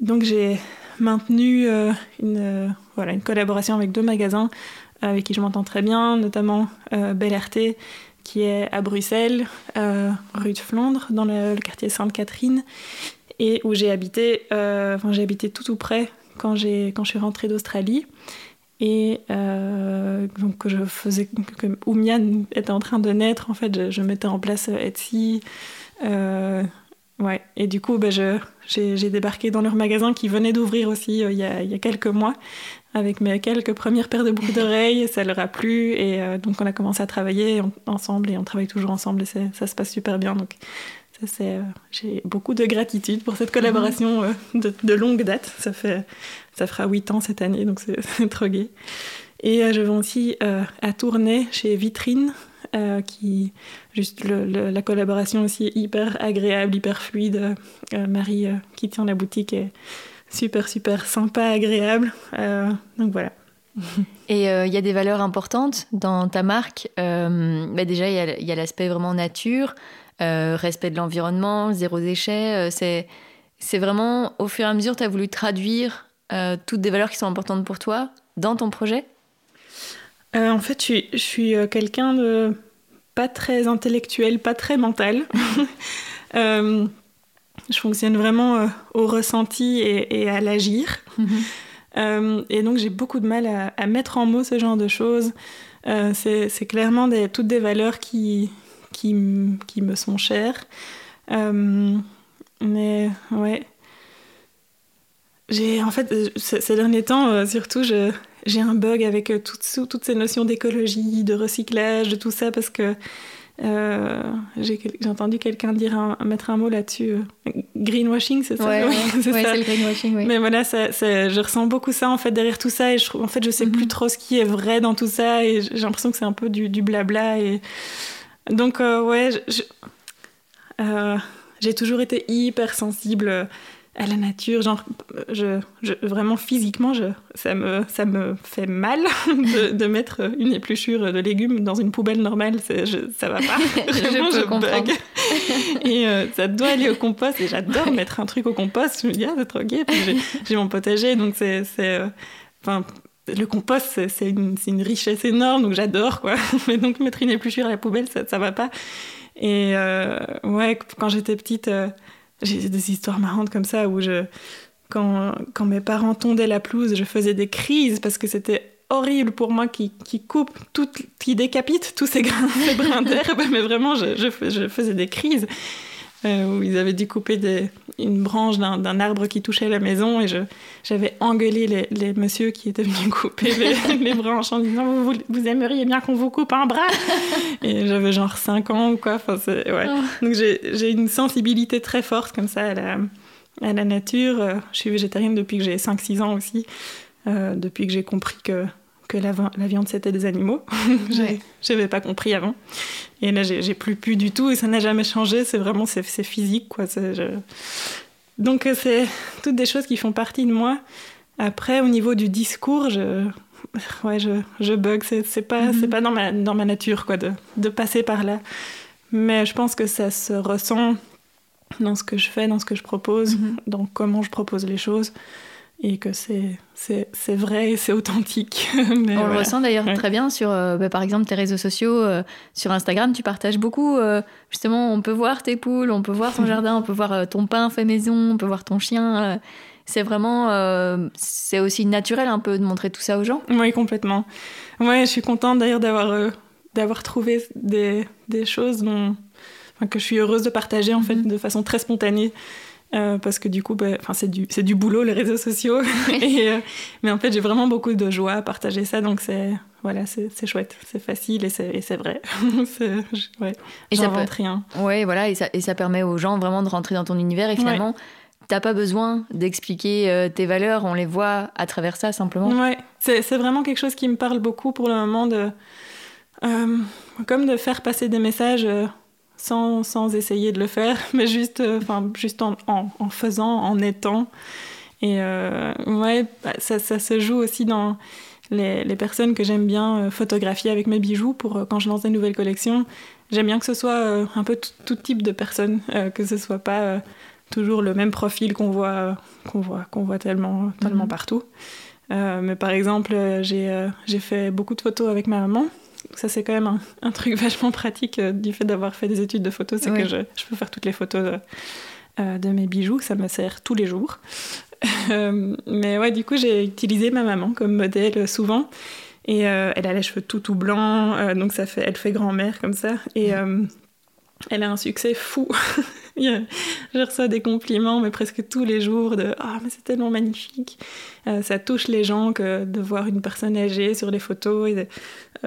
donc j'ai maintenu une, voilà, une collaboration avec deux magasins avec qui je m'entends très bien, notamment Bel RT qui est à Bruxelles, rue de Flandre, dans le quartier Sainte-Catherine, et où j'ai habité, euh, enfin j'ai habité tout tout près quand, quand je suis rentrée d'Australie. Et euh, donc je faisais que Oumia était en train de naître, en fait, je, mettais en place Etsy. Euh, ouais. Et du coup, ben, je, j'ai, j'ai débarqué dans leur magasin qui venait d'ouvrir aussi il, y a, il, y a, quelques mois avec mes quelques premières paires de boucles d'oreilles. ça leur a plu et donc on a commencé à travailler ensemble et on travaille toujours ensemble et ça se passe super bien. Donc euh, j'ai beaucoup de gratitude pour cette collaboration euh, de, longue date. Ça, fait, ça fera 8 ans cette année, donc <laughs> c'est trop gai. Et euh, je vais aussi à Tournai chez Vitrine, qui juste la collaboration aussi hyper agréable, hyper fluide. Marie qui tient la boutique est super super sympa, agréable. donc voilà. <laughs> Et il y a des valeurs importantes dans ta marque. Bah déjà, il y a l'aspect vraiment nature. Euh, respect de l'environnement, zéro déchet. Euh, c'est, c'est vraiment, au fur et à mesure, tu as voulu traduire euh, toutes des valeurs qui sont importantes pour toi dans ton projet? En fait, je suis, je suis quelqu'un de pas très intellectuel, pas très mental. <laughs> je fonctionne vraiment au ressenti et, à l'agir. Mhm. et donc j'ai beaucoup de mal à, mettre en mots ce genre de choses. c'est clairement des, toutes des valeurs qui, qui, qui me sont chères. mais ouais. J'ai en fait ces derniers temps surtout je j'ai un bug avec euh, toutes, toutes ces notions d'écologie, de recyclage, de tout ça, parce que euh, j'ai entendu quelqu'un dire mettre un mot là-dessus. Euh, greenwashing, c'est ça? Oui, c'est le greenwashing, oui. Mais voilà, ça, je ressens beaucoup ça en fait derrière tout ça, et je, en fait, je sais plus mhm. trop ce qui est vrai dans tout ça, et j'ai l'impression que c'est un peu du, du, blabla. Et donc ouais, j'ai toujours été hyper sensible à la nature. Genre, je, vraiment physiquement, je, ça, me, ça me fait mal <laughs> de, mettre une épluchure de légumes dans une poubelle normale. Je, ça va pas. <laughs> Vraiment, je, bug. <laughs> Et euh, ça doit aller au compost. Et j'adore mettre un truc au compost. Je me dis, ah, c'est trop gai. J'ai mon potager. Donc, c'est. Euh, enfin, le compost, c'est une, richesse énorme, donc j'adore, quoi. <laughs> Mais donc, mettre une épluchure à la poubelle, ça, ça va pas. Et euh, ouais, quand j'étais petite, j'ai des histoires marrantes comme ça où je, quand, mes parents tondaient la pelouse, je faisais des crises parce que c'était horrible pour moi qui, coupe, tout, qui décapite tous ces, <laughs> brins d'herbe, mais vraiment, je, faisais des crises. Euh, où ils avaient dû couper des, une branche d'un arbre qui touchait la maison et j'avais engueulé les, les messieurs qui étaient venus <laughs> couper les, les branches en disant vous, vous, aimeriez bien qu'on vous coupe un bras? Et j'avais genre 5 ans ou quoi enfin, ouais. Oh. donc j'ai une sensibilité très forte comme ça à la, à la nature je suis végétarienne depuis que j'ai 5-6 ans aussi euh, depuis que j'ai compris que que la, la viande c'était des animaux. <laughs> J'avais pas compris avant. Et là, j'ai plus pu du tout et ça n'a jamais changé. C'est vraiment c'est physique quoi. Donc euh, c'est toutes des choses qui font partie de moi. Après, au niveau du discours, je ouais je, je bug. C'est pas c'est mhm. pas dans ma dans ma nature quoi de, de passer par là. Mais je pense que ça se ressent dans ce que je fais, dans ce que je propose, mhm. dans comment je propose les choses et que c'est vrai et c'est authentique. <laughs> Mais on le ressent d'ailleurs très bien sur, euh, bah, par exemple, tes réseaux sociaux. Euh, sur Instagram, tu partages beaucoup. Euh, justement, on peut voir tes poules, on peut voir ton <laughs> jardin, on peut voir ton pain fait maison, on peut voir ton chien. c'est vraiment, c'est aussi naturel un peu de montrer tout ça aux gens. Oui, complètement. Ouais, je suis contente d'ailleurs d'avoir d'avoir trouvé des, des choses dont, que je suis heureuse de partager en fait mm-hmm. de façon très spontanée. Euh, parce que du coup, bah, c'est du, du boulot, les réseaux sociaux. <laughs> et, euh, mais en fait, j'ai vraiment beaucoup de joie à partager ça, donc c'est voilà, c'est chouette, c'est facile et c'est vrai. <laughs> ouais, et ça peut... rien. Ouais, voilà, et ça, et ça permet aux gens vraiment de rentrer dans ton univers et finalement. T'as pas besoin d'expliquer euh, tes valeurs, on les voit à travers ça simplement. Ouais, c'est vraiment quelque chose qui me parle beaucoup pour le moment de, comme de faire passer des messages sans, sans, essayer de le faire, <laughs> mais juste, euh, enfin, juste en, en, faisant, en étant. Et euh, ouais, bah, ça, ça, se joue aussi dans les, les personnes que j'aime bien euh, photographier avec mes bijoux pour quand je lance des nouvelles collections. J'aime bien que ce soit un peu tout type de personnes, que ce soit pas toujours le même profil qu'on voit, qu'on voit, qu'on voit tellement, tellement mhm. partout. mais par exemple, j'ai fait beaucoup de photos avec ma maman ça, c'est quand même un, truc <laughs> vachement pratique euh, du fait d'avoir fait des études de photos, c'est que je, peux faire toutes les photos euh, de, mes bijoux, ça me sert tous les jours. <laughs> Euh, mais ouais, du coup, j'ai utilisé ma maman comme modèle souvent. Et elle a les cheveux tout tout blancs, donc ça fait, elle fait grand-mère comme ça. Et elle a un succès fou. <laughs> je reçois des compliments, mais presque tous les jours, de Ah, oh, mais c'est tellement magnifique. Euh, ça touche les gens que de voir une personne âgée sur les photos. Et euh,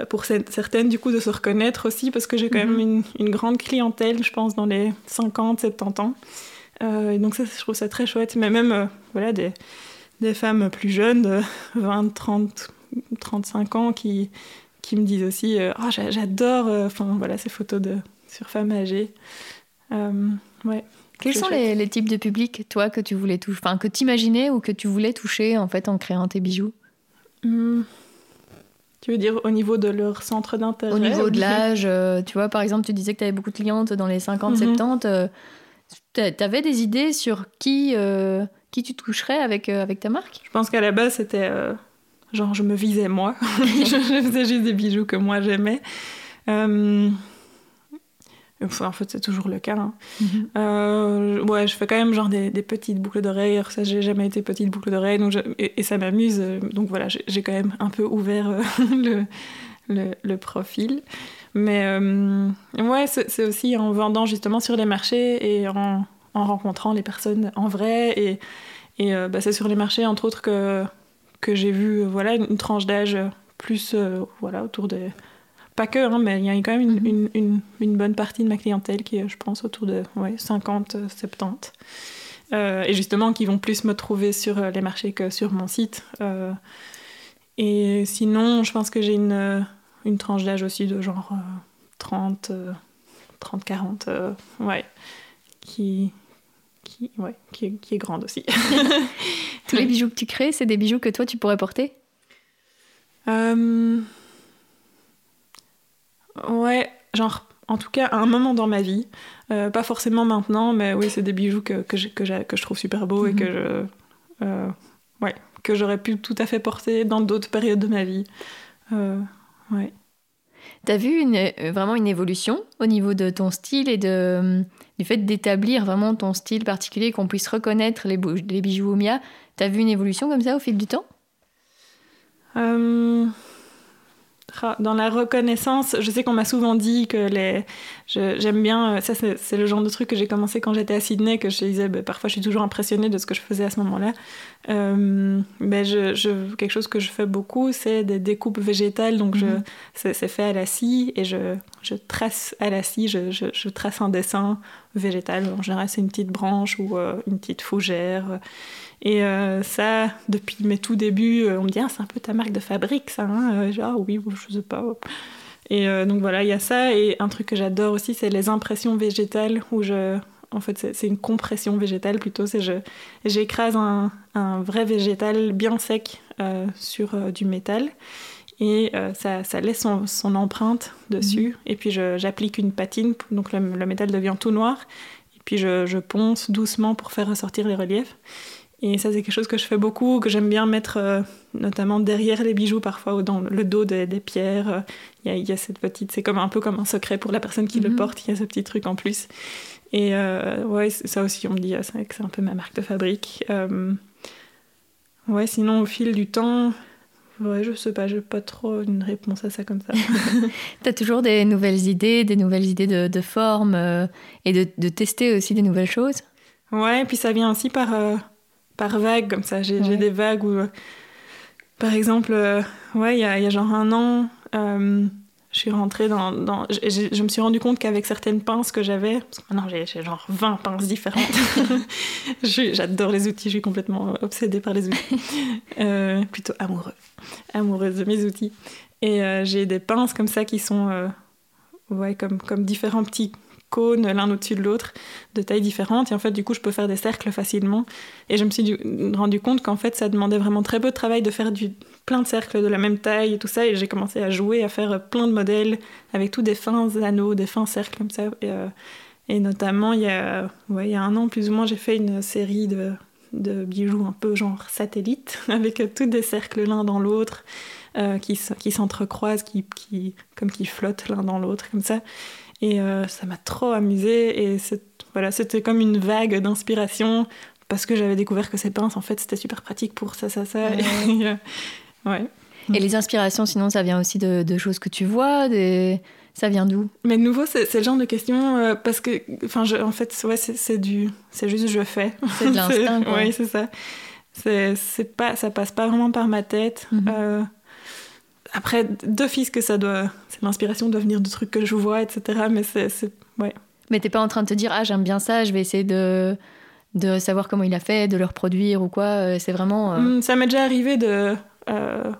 pour certaines, du coup, de se reconnaître aussi, parce que j'ai quand même mhm. une, grande clientèle, je pense, dans les 50, 70 ans. Euh, donc, ça, je trouve ça très chouette. Mais même, voilà, des, des femmes plus jeunes, de 20, 30, 35 ans, qui, qui me disent aussi oh, j'adore enfin voilà ces photos de sur femmes âgées Ouais. Quels sont les, types de publics, toi, que tu voulais toucher, enfin, que tu imaginais ou que tu voulais toucher en fait en créant tes bijoux? Hmm. Tu veux dire au niveau de leur centre d'intérêt Au niveau de l'âge, euh, tu vois, par exemple, tu disais que tu avais beaucoup de clientes dans les 50, 70. Mhm. Euh, tu avais des idées sur qui, euh, qui tu toucherais avec, avec ta marque? Je pense qu'à la base, c'était genre, je me visais moi. <laughs> je, faisais juste des bijoux que moi j'aimais. Enfin, en fait, c'est toujours le cas. Hein. Mhm. ouais, je fais quand même genre des, petites boucles d'oreilles. Ça, j'ai jamais été petite boucle d'oreilles, donc et, ça m'amuse. Donc voilà, j'ai quand même un peu ouvert <laughs> le, le, le, profil. Mais ouais, c'est aussi en vendant justement sur les marchés et en, en rencontrant les personnes en vrai. Et, et bah, c'est sur les marchés, entre autres, que, que j'ai vu voilà, une, tranche d'âge plus voilà, autour des pas que, hein, mais il y a quand même une, mhm. une, une, bonne partie de ma clientèle qui est, je pense, autour de ouais, 50, 70. Euh, et justement, qui vont plus me trouver sur euh, les marchés que sur mon site. Euh, et sinon, je pense que j'ai une, une tranche d'âge aussi de genre 30, 30, 40, ouais, qui, qui, ouais, qui, qui est grande aussi. <laughs> Tous les bijoux que tu crées, c'est des bijoux que toi, tu pourrais porter? Ouais, genre, en tout cas, à un moment dans ma vie. Euh, pas forcément maintenant, mais oui, c'est des bijoux que, que, que, que, je trouve super beaux et que mhm. je. Euh, ouais, que j'aurais pu tout à fait porter dans d'autres périodes de ma vie. Euh, ouais. T'as vu une, vraiment une évolution au niveau de ton style et de, du fait d'établir vraiment ton style particulier, qu'on puisse reconnaître les, les bijoux Oumia T'as vu une évolution comme ça au fil du temps? Dans la reconnaissance, je sais qu'on m'a souvent dit que les. J'aime bien. Euh, ça, c'est le genre de truc que j'ai commencé quand j'étais à Sydney, que je disais, bah, parfois je suis toujours impressionnée de ce que je faisais à ce moment-là. Euh, mais je, quelque chose que je fais beaucoup, c'est des découpes végétales. Donc, mm c'est fait à la scie et je, je trace à la scie, je, je, trace un dessin végétal. En général, c'est une petite branche ou euh, une petite fougère. Et euh, ça, depuis mes tout débuts, euh, on me dit ah, c'est un peu ta marque de fabrique, ça. Hein genre, ah oui, je sais pas. Et euh, donc voilà, il y a ça. Et un truc que j'adore aussi, c'est les impressions végétales où je. En fait, c'est une compression végétale plutôt. C'est je j'écrase un, un, vrai végétal bien sec sur du métal et ça, ça, laisse son, son empreinte dessus. Mhm. Et puis j'applique une patine, donc le, le, métal devient tout noir. Et puis je, je ponce doucement pour faire ressortir les reliefs. Et ça, c'est quelque chose que je fais beaucoup, que j'aime bien mettre euh, notamment derrière les bijoux, parfois ou dans le dos des, pierres. Il y, a, cette petite, c'est comme un peu comme un secret pour la personne qui le mhm. porte. Il y a ce petit truc en plus. Et euh, ouais, ça aussi, on me dit, ah, c'est un peu ma marque de fabrique. Euh, ouais, sinon, au fil du temps, ouais, je sais pas, j'ai pas trop une réponse à ça comme ça. <laughs> tu as toujours des nouvelles idées, des nouvelles idées de, de forme et de, de, tester aussi des nouvelles choses? Ouais, et puis ça vient aussi par par vague, comme ça. J'ai des vagues où, par exemple, euh, ouais, il y, y a, genre un an, euh, je suis rentrée dans. dans je me suis rendu compte qu'avec certaines pinces que j'avais, parce que maintenant j'ai genre 20 pinces différentes, <laughs> j'adore les outils, je suis complètement obsédée par les outils. <laughs> Euh, plutôt amoureux, amoureuse de mes outils. Et j'ai des pinces comme ça qui sont. ouais, comme, comme différents petits cônes l'un au-dessus de l'autre, de tailles différentes. Et en fait, du coup, je peux faire des cercles facilement. Et je me suis rendu compte qu'en fait, ça demandait vraiment très peu de travail de faire du, plein de cercles de la même taille et tout ça. Et j'ai commencé à jouer, à faire plein de modèles avec tous des fins anneaux, des fins cercles comme ça. Et, euh, notamment, il y, a, ouais, il y a un an plus ou moins, j'ai fait une série de, bijoux un peu genre satellite, <laughs> avec tous des cercles l'un dans l'autre. Euh, qui, qui s'entrecroisent, qui, qui, comme qui flottent l'un dans l'autre, comme ça. Et euh, ça m'a trop amusé et voilà, c'était comme une vague d'inspiration parce que j'avais découvert que ces pinces, en fait, c'était super pratique pour ça, ça, ça. Et, euh, ouais. et les inspirations, sinon, ça vient aussi de, choses que tu vois des... Ça vient d'où? Mais de nouveau, c'est le genre de question euh, parce que, enfin, en fait, ouais, c'est du, c'est juste je fais. C'est de <laughs> l'instinct. oui, c'est ça. C'est pas, ça passe pas vraiment par ma tête. Mm après, d'office que ça doit. L'inspiration doit venir de trucs que je vois, etc. Mais c'est. Ouais. Mais t'es pas en train de te dire, ah, j'aime bien ça, je vais essayer de, de savoir comment il a fait, de le reproduire ou quoi. Euh, c'est vraiment. Euh, hmm, ça m'est déjà arrivé de. Euh,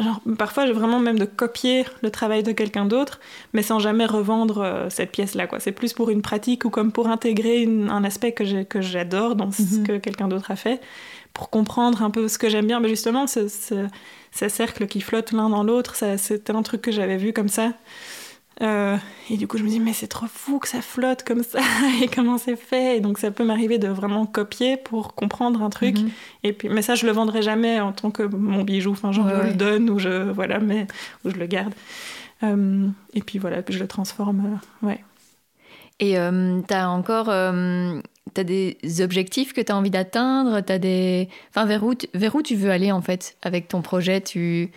genre, parfois, vraiment même de copier le travail de quelqu'un d'autre, mais sans jamais revendre cette pièce-là. Quoi. C'est plus pour une pratique ou comme pour intégrer un aspect que j'adore dans ce mhm. que quelqu'un d'autre a fait, pour comprendre un peu ce que j'aime bien. Mais justement, ce ces cercles qui flottent l'un dans l'autre, c'était un truc que j'avais vu comme ça. Euh, et du coup, je me dis, mais c'est trop fou que ça flotte comme ça, <laughs> et comment c'est fait? Et donc, ça peut m'arriver de vraiment copier pour comprendre un truc. Mhm. Et puis, mais ça, je le vendrai jamais en tant que mon bijou. Enfin, genre, je le donne ou je, voilà, mais, ou je le garde. Euh, et puis voilà, puis je le transforme. Euh, ouais. Et tu as encore t'as des objectifs que tu as envie d'atteindre as des... Enfin, vers où, tu, vers où tu veux aller en fait avec ton projet? Tu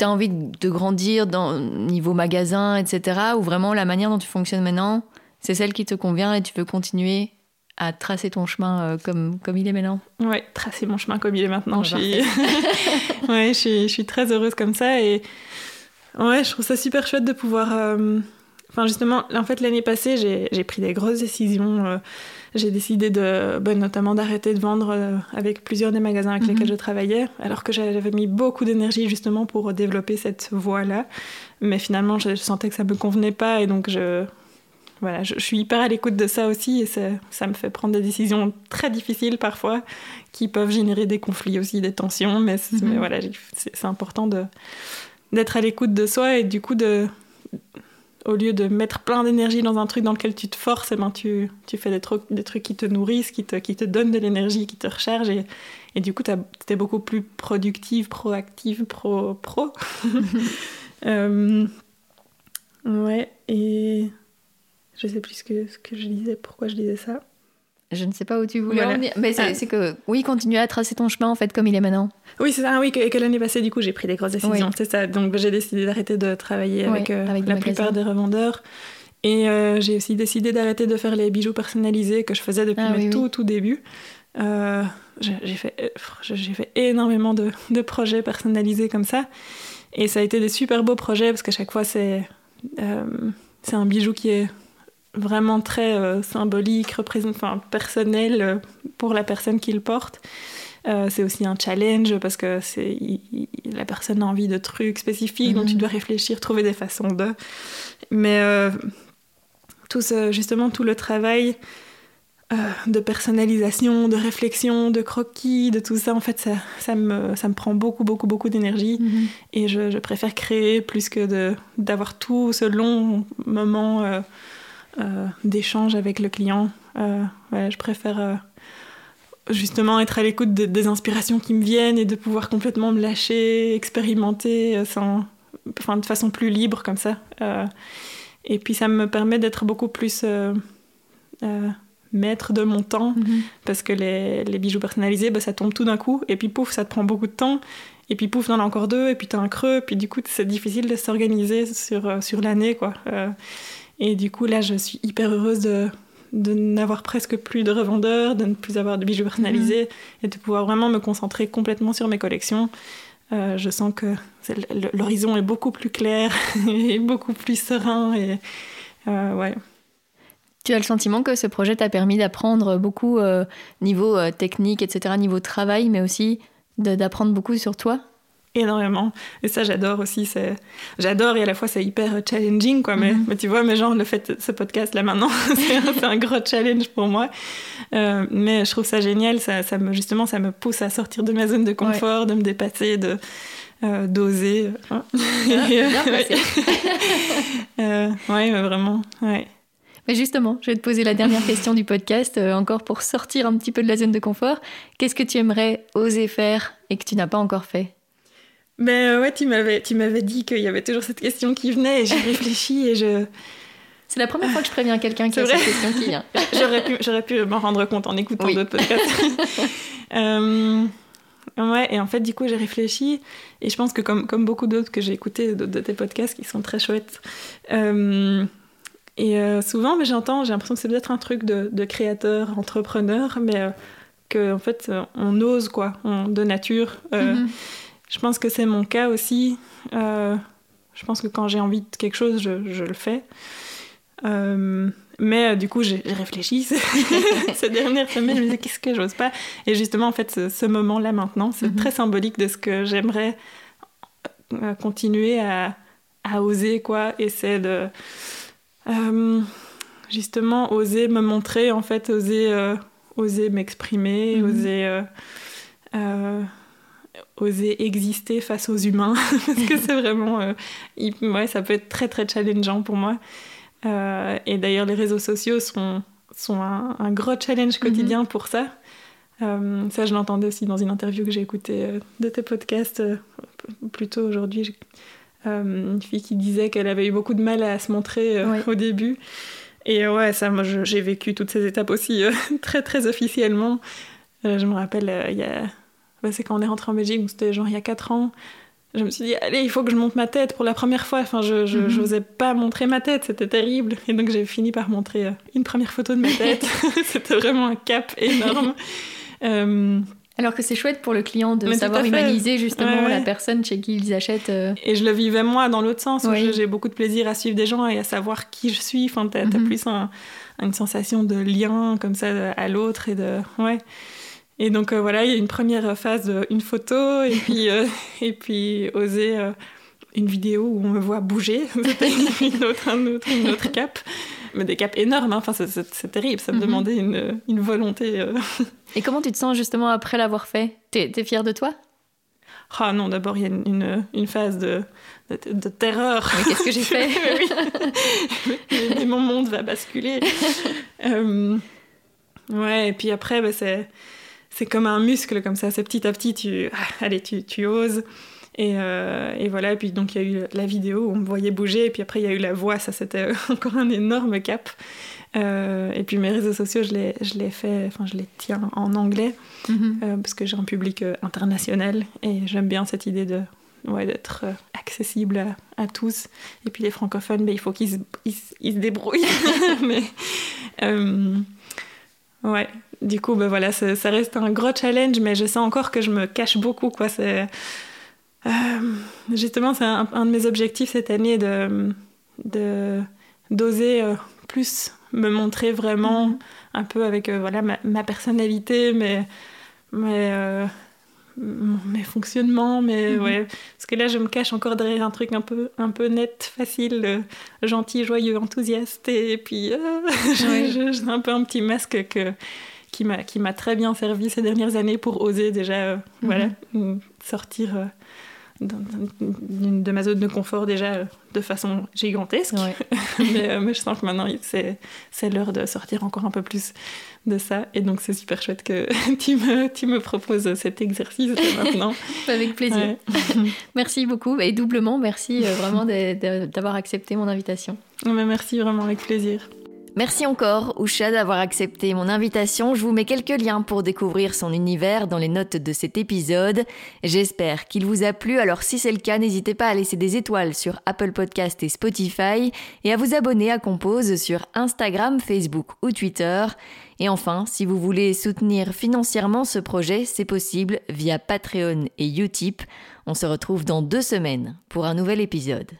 as envie de grandir dans niveau magasin, etc. Ou vraiment la manière dont tu fonctionnes maintenant, c'est celle qui te convient et tu veux continuer à tracer ton chemin euh, comme, comme il est maintenant? Ouais, tracer mon chemin comme il est maintenant. Je suis... <laughs> ouais, je suis, je suis, très heureuse comme ça et ouais, je trouve ça super chouette de pouvoir. Euh, enfin, justement, en fait, l'année passée, j'ai pris des grosses décisions. Euh, j'ai décidé de, ben, notamment d'arrêter de vendre avec plusieurs des magasins avec lesquels mhm. je travaillais, alors que j'avais mis beaucoup d'énergie justement pour développer cette voie-là. Mais finalement, je sentais que ça me convenait pas et donc je, voilà, je, suis hyper à l'écoute de ça aussi et ça, me fait prendre des décisions très difficiles parfois qui peuvent générer des conflits aussi, des tensions. Mais, mhm. voilà, c'est important d'être à l'écoute de soi et du coup de au lieu de mettre plein d'énergie dans un truc dans lequel tu te forces, eh ben tu, tu fais des trucs, des trucs qui te nourrissent, qui te, qui te donnent de l'énergie, qui te rechargent. Et, et du coup, tu es beaucoup plus productive, proactive, pro. pro. <laughs> euh, ouais, et je sais plus ce que, ce que je disais, pourquoi je disais ça. Je ne sais pas où tu voulais en venir. Mais ah. c'est que, oui, continue à tracer ton chemin, en fait, comme il est maintenant. Oui, c'est ça. Oui, que, que l'année passée, du coup, j'ai pris des grosses décisions. C'est ça. Donc, j'ai décidé d'arrêter de travailler avec, euh, la plupart des revendeurs. Et euh, j'ai aussi décidé d'arrêter de faire les bijoux personnalisés que je faisais depuis ah tout, tout début. Euh, j'ai fait, j'ai fait énormément de, de, projets personnalisés comme ça. Et ça a été des super beaux projets parce qu'à chaque fois, c'est c'est un bijou qui est vraiment très euh, symbolique, enfin, personnel euh, pour la personne qui le porte. Euh, c'est aussi un challenge parce que c'est la personne a envie de trucs spécifiques, donc tu mhm. dois réfléchir, trouver des façons de. Mais tout justement tout le travail de personnalisation, de réflexion, de croquis, de tout ça, en fait, ça, ça, me, ça me prend beaucoup, beaucoup, beaucoup d'énergie. Mhm. Et je, je, préfère créer plus que d'avoir tout ce long moment euh, d'échange avec le client. Euh, je préfère euh, justement être à l'écoute des inspirations qui me viennent et de pouvoir complètement me lâcher, expérimenter sans, enfin, de façon plus libre comme ça. et puis ça me permet d'être beaucoup plus maître de mon temps mhm. parce que les, les, bijoux personnalisés, bah, ça tombe tout d'un coup et puis pouf, ça te prend beaucoup de temps. Et puis pouf, t'en as encore deux, et puis t'as un creux, puis du coup, c'est difficile de s'organiser sur, sur l'année, quoi. Et du coup, là, je suis hyper heureuse de, de n'avoir presque plus de revendeurs, de ne plus avoir de bijoux personnalisés mhm. et de pouvoir vraiment me concentrer complètement sur mes collections. Euh, je sens que l'horizon est beaucoup plus clair <laughs> et beaucoup plus serein. Et, euh, ouais. Tu as le sentiment que ce projet t'a permis d'apprendre beaucoup euh, niveau technique, etc., niveau travail, mais aussi d'apprendre beaucoup sur toi? Énormément. Et ça, j'adore aussi. C'est... J'adore et à la fois, c'est hyper challenging, quoi. Mais, mhm. mais, tu vois, mais genre, le fait de ce podcast-là maintenant, <laughs> c'est, un, gros challenge pour moi. Euh, mais je trouve ça génial. Ça, ça, me, justement, ça me pousse à sortir de ma zone de confort, de me dépasser, de, euh, d'oser. Hein. Bien, <laughs> <laughs> euh, ouais, vraiment. Ouais. Mais justement, je vais te poser la dernière question du podcast, encore pour sortir un petit peu de la zone de confort. Qu'est-ce que tu aimerais oser faire et que tu n'as pas encore fait? Mais euh, ouais, tu m'avais, tu m'avais dit qu'il y avait toujours cette question qui venait et j'ai réfléchi et je. C'est la première fois que je préviens quelqu'un qui a cette question qui vient. <laughs> j'aurais, pu, j'aurais pu m'en rendre compte en écoutant d'autres podcasts. <laughs> euh, ouais, et en fait, du coup, j'ai réfléchi et je pense que comme, comme beaucoup d'autres que j'ai écoutés de, tes podcasts qui sont très chouettes, euh, et euh, souvent, mais j'entends, j'ai l'impression que c'est peut-être un truc de, de créateur, entrepreneur, mais que en fait, on ose quoi, de nature. Mm-hmm. Je pense que c'est mon cas aussi. Euh, je pense que quand j'ai envie de quelque chose, je, je le fais. Euh, mais euh, du coup, j'ai réfléchi <laughs> ces dernières semaines. Je me disais, qu'est-ce que j'ose pas? Et justement, en fait, ce, moment-là maintenant, c'est mhm. très symbolique de ce que j'aimerais continuer à, à, oser, quoi. Et c'est de justement oser me montrer, en fait, oser, oser m'exprimer, mhm. oser oser exister face aux humains <laughs> parce que c'est vraiment euh, ouais, ça peut être très très challengeant pour moi. Euh, et d'ailleurs les réseaux sociaux sont, sont un, gros challenge quotidien mhm. pour ça. Euh, ça je l'entendais aussi dans une interview que j'ai écoutée de tes podcasts plus tôt aujourd'hui. Une fille qui disait qu'elle avait eu beaucoup de mal à se montrer au début. Et ouais, ça, moi, j'ai vécu toutes ces étapes aussi <laughs> très, très officiellement. je me rappelle, il y a... Bah, c'est quand on est rentré en Belgique, c'était genre il y a 4 ans je me suis dit, allez, il faut que je monte ma tête pour la première fois. Enfin, je n'osais mhm. pas montrer ma tête, c'était terrible. Et donc, j'ai fini par montrer euh, une première photo de ma tête. <laughs> <laughs> c'était vraiment un cap énorme. Euh, Alors que c'est chouette pour le client de savoir humaniser justement la personne chez qui ils achètent. Euh. Et je le vivais moi dans l'autre sens, j'ai beaucoup de plaisir à suivre des gens et à savoir qui je suis. Enfin, t'as mhm. plus une sensation de lien comme ça à l'autre et de... Ouais. Et donc euh, voilà, il y a une première phase, une photo, et <laughs> puis, euh, et puis oser euh, une vidéo où on me voit bouger, <laughs> une autre, un autre, une autre cap. Mais des caps énormes, hein. enfin, c'est terrible, ça me mhm. demandait une, une volonté. Et comment tu te sens justement après l'avoir fait? T'es es fière de toi? Ah non, d'abord il y a une, une, phase de, de, terreur. Mais qu'est-ce que j'ai <laughs> fait? Mais, mon monde va basculer. ouais, et puis après, bah, c'est c'est comme un muscle comme ça, c'est petit à petit, tu, <laughs> allez, tu, tu oses. Et, euh, et, voilà, et puis donc il y a eu la vidéo où on me voyait bouger, et puis après il y a eu la voix, ça c'était <laughs> encore un énorme cap. Euh, et puis mes réseaux sociaux, je les, je les fais, enfin je les tiens en anglais, euh, parce que j'ai un public international, et j'aime bien cette idée de ouais, d'être accessible à, tous. Et puis les francophones, ben, il faut qu'ils se, ils, ils se débrouillent. <laughs> Mais ouais, du coup, ben voilà, ça, reste un gros challenge, mais je sens encore que je me cache beaucoup. Quoi. C'est, euh, justement, c'est un, de mes objectifs cette année de, de d'oser euh, plus me montrer vraiment mm-hmm. un peu avec euh, voilà ma, personnalité, mais, mais mes fonctionnements, mais mm-hmm. ouais, parce que là je me cache encore derrière un truc un peu, un peu net, facile, gentil, joyeux, enthousiaste, et puis <laughs> j'ai un peu un petit masque que qui m'a très bien servi ces dernières années pour oser déjà euh, voilà, mhm. sortir euh, de ma zone de confort déjà euh, de façon gigantesque. <laughs> mais, mais, je sens que maintenant c'est l'heure de sortir encore un peu plus de ça. Et donc c'est super chouette que <laughs> tu me, tu me proposes cet exercice maintenant. <laughs> Avec plaisir. merci beaucoup et doublement merci vraiment d'avoir accepté mon invitation. Mais merci vraiment avec plaisir. Merci encore, Usha, d'avoir accepté mon invitation. Je vous mets quelques liens pour découvrir son univers dans les notes de cet épisode. J'espère qu'il vous a plu. Alors, si c'est le cas, n'hésitez pas à laisser des étoiles sur Apple Podcast et Spotify et à vous abonner à Compose sur Instagram, Facebook ou Twitter. Et enfin, si vous voulez soutenir financièrement ce projet, c'est possible via Patreon et Utip. On se retrouve dans deux semaines pour un nouvel épisode.